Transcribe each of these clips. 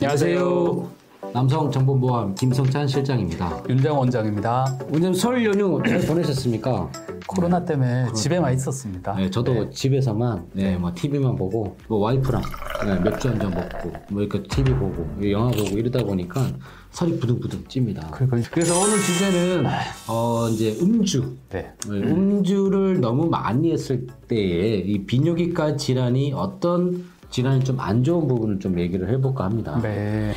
안녕하세요. 남성정보보험 김성찬 실장입니다. 윤정 원장입니다. 오늘 설 연휴 잘 보내셨습니까? 코로나 때문에 집에만 있었습니다. 네, 저도 집에서만 네, 뭐 TV만 보고 뭐 와이프랑 네, 맥주 한 잔 먹고 뭐 이렇게 TV 보고 영화 보고 이러다 보니까 살이 부둥부둥 찝니다. 그리고- 그래서 오늘 주제는 어 이제 음주. 네. 네, 음주를 너무 많이 했을 때에 이 비뇨기과 질환이 어떤 질환이 좀 안 좋은 부분을 좀 얘기를 해볼까 합니다. 네.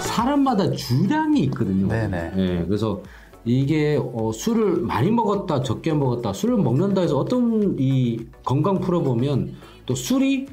사람마다 주량이 있거든요. 네네. 예, 그래서 이게 어, 술을 많이 먹었다, 적게 먹었다, 술을 먹는다 해서 어떤 이 건강 풀어보면 또 술이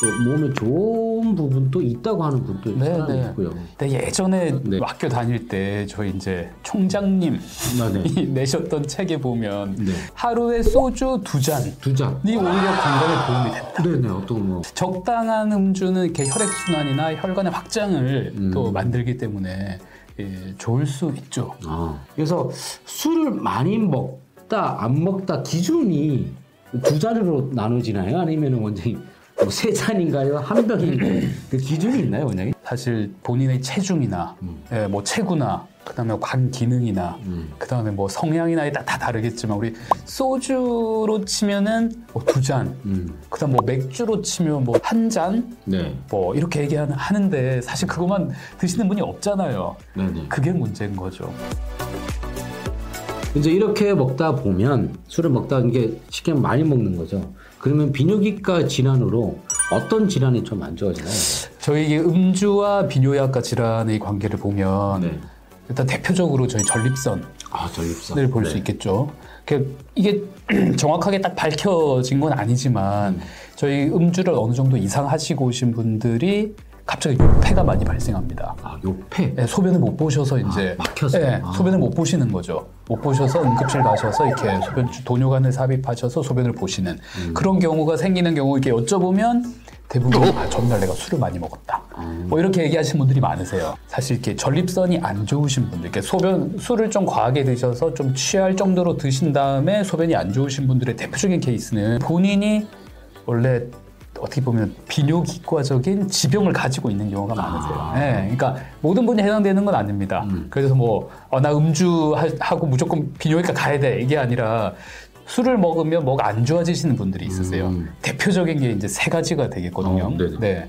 또 몸에 좋은 부분도 있다고 하는 분도 네, 네. 있고요. 근데 예전에 네. 학교 다닐 때 저희 이제 총장님이 네, 네. 내셨던 책에 보면 네. 하루에 소주 두 잔이 두 잔. 오히려 건강에 도움이 된다. 네네, 어떤 뭐. 적당한 음주는 이렇게 혈액 순환이나 혈관의 확장을 음. 또 만들기 때문에 예, 좋을 수 있죠. 아, 그래서 술을 많이 먹다, 안 먹다 기준이 두 잔으로 나눠지나요? 아니면 원장님 뭐세 잔인가요? 한 병인가요? 그 기준이 있나요, 원장님? 사실 본인의 체중이나 음. 예, 뭐 체구나 그다음에 관 기능이나 음. 그다음에 뭐 성향이나 다, 다 다르겠지만 우리 소주로 치면은 뭐 두 잔, 음. 그다음 뭐 맥주로 치면 뭐 한 잔, 네. 뭐 이렇게 얘기하는 하는데 사실 그것만 드시는 분이 없잖아요. 네 네. 그게 문제인 거죠. 이제 이렇게 먹다 보면 술을 먹다 이게 쉽게 많이 먹는 거죠. 그러면 비뇨기과 질환으로 어떤 질환이 좀 안 좋아지나요? 저희 음주와 비뇨약과 질환의 관계를 보면 네. 일단 대표적으로 저희 전립선을 아 전립선. 볼수 있겠죠. 그 이게 정확하게 딱 밝혀진 건 아니지만 저희 음주를 어느 정도 이상 하시고 오신 분들이 갑자기 요폐가 많이 발생합니다. 아 요폐. 네, 소변을 못 보셔서 이제 아, 막혀서? 네, 아. 소변을 못 보시는 거죠. 못 보셔서 응급실 가셔서 이렇게 소변 도뇨관을 삽입하셔서 소변을 보시는 음. 그런 경우가 생기는 경우 이렇게 여쭤보면 대부분 아, 전날 내가 술을 많이 먹었다. 음. 뭐 이렇게 얘기하시는 분들이 많으세요. 사실 이렇게 전립선이 안 좋으신 분들, 이렇게 소변 술을 좀 과하게 드셔서 좀 취할 정도로 드신 다음에 소변이 안 좋으신 분들의 대표적인 케이스는 본인이 원래 어떻게 보면 비뇨기과적인 지병을 가지고 있는 경우가 많으세요. 아. 네, 그러니까 모든 분이 해당되는 건 아닙니다. 그래서 뭐, 어, 나 음주하고 무조건 비뇨기과 가야 돼. 이게 아니라 술을 먹으면 뭐가 안 좋아지시는 분들이 있으세요. 음. 대표적인 게 이제 세 가지가 되겠거든요. 어, 네네. 네.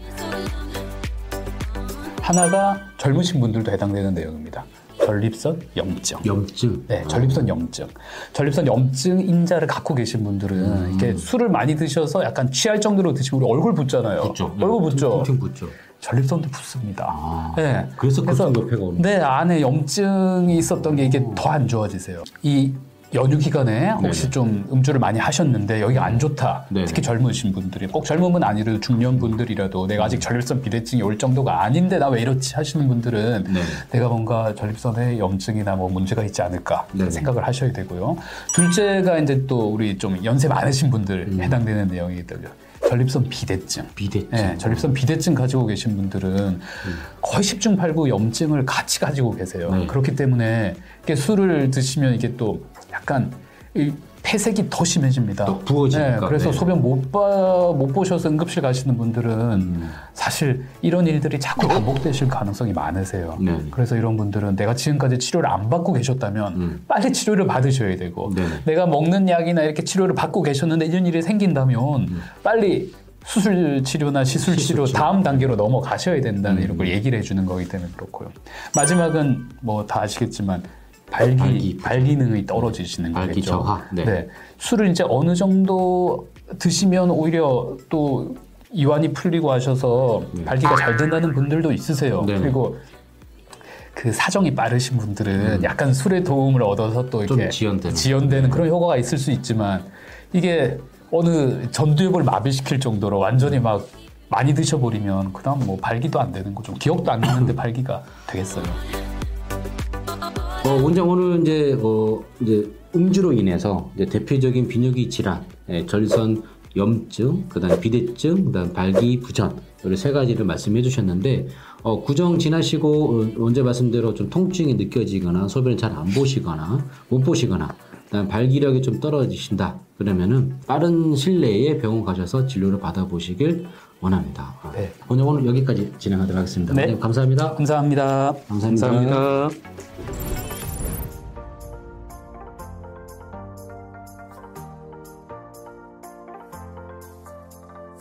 하나가 젊으신 분들도 해당되는 내용입니다. 전립선 염증. 염증. 네, 전립선 염증. 전립선 염증 인자를 갖고 계신 분들은 음. 이렇게 술을 많이 드셔서 약간 취할 정도로 드시면 우리 얼굴 붓잖아요. 붙죠. 얼굴 붓죠. 퉁퉁 붙죠. 전립선도 붓습니다. 아. 네. 그래서 급성 오는. 네, 안에 염증이 있었던 게 이게 더 안 좋아지세요. 이 연휴 기간에 혹시 네네. 좀 음주를 많이 하셨는데 여기가 안 좋다. 네네. 특히 젊으신 분들이 꼭 젊은 분 아니라도 중년 분들이라도 내가 아직 전립선 비대증이 올 정도가 아닌데 나 왜 이렇지 하시는 분들은 네. 내가 뭔가 전립선에 염증이나 뭐 문제가 있지 않을까. 생각을 하셔야 되고요. 둘째가 이제 또 우리 좀 연세 많으신 분들 음. 해당되는 내용이거든요. 전립선 비대증. 비대증. 네, 전립선 비대증 가지고 계신 분들은 거의 10중 8구 염증을 같이 가지고 계세요. 네. 그렇기 때문에 이게 술을 드시면 이게 또 약간 이 폐색이 더 심해집니다. 또 부어지니까. 네, 그래서 네. 소변 못, 봐, 못 보셔서 응급실 가시는 분들은 음. 사실 이런 일들이 자꾸 반복되실 가능성이 많으세요. 네. 그래서 이런 분들은 내가 지금까지 치료를 안 받고 계셨다면 음. 빨리 치료를 받으셔야 되고 네. 내가 먹는 약이나 이렇게 치료를 받고 계셨는데 이런 일이 생긴다면 빨리 수술 치료나 시술 음. 치료. 다음 단계로 넘어가셔야 된다는 음. 이런 걸 얘기를 해주는 거기 때문에 그렇고요. 마지막은 뭐 다 아시겠지만 발기 발기. 발기능이 떨어지시는 발기 거겠죠. 저하. 네. 술을 이제 어느 정도 드시면 오히려 또 이완이 풀리고 하셔서 발기가 잘 된다는 분들도 있으세요. 네. 그리고 그 사정이 빠르신 분들은 약간 술의 도움을 얻어서 또 음. 좀 이렇게 지연되는. 지연되는 그런 효과가 있을 수 있지만 이게 어느 전두엽을 마비시킬 정도로 완전히 막 많이 드셔버리면 그다음 뭐 발기도 안 되는 거죠. 기억도 안 나는데 발기가 되겠어요. 어, 원장 오늘 이제 뭐 이제 음주로 인해서 이제 대표적인 비뇨기 질환, 예, 전선 염증, 그다음 비대증, 그다음 발기 부전 이런 세 가지를 말씀해 주셨는데 어, 구정 지나시고 어, 언제 말씀대로 좀 통증이 느껴지거나 소변을 잘 안 보시거나 못 보시거나 그다음 발기력이 좀 떨어지신다. 그러면은 빠른 시일 내에 병원 가셔서 진료를 받아보시길 원합니다. 아, 네. 오늘 오늘 여기까지 진행하도록 하겠습니다. 네. 선생님 감사합니다. 감사합니다. 감사합니다. 감사합니다.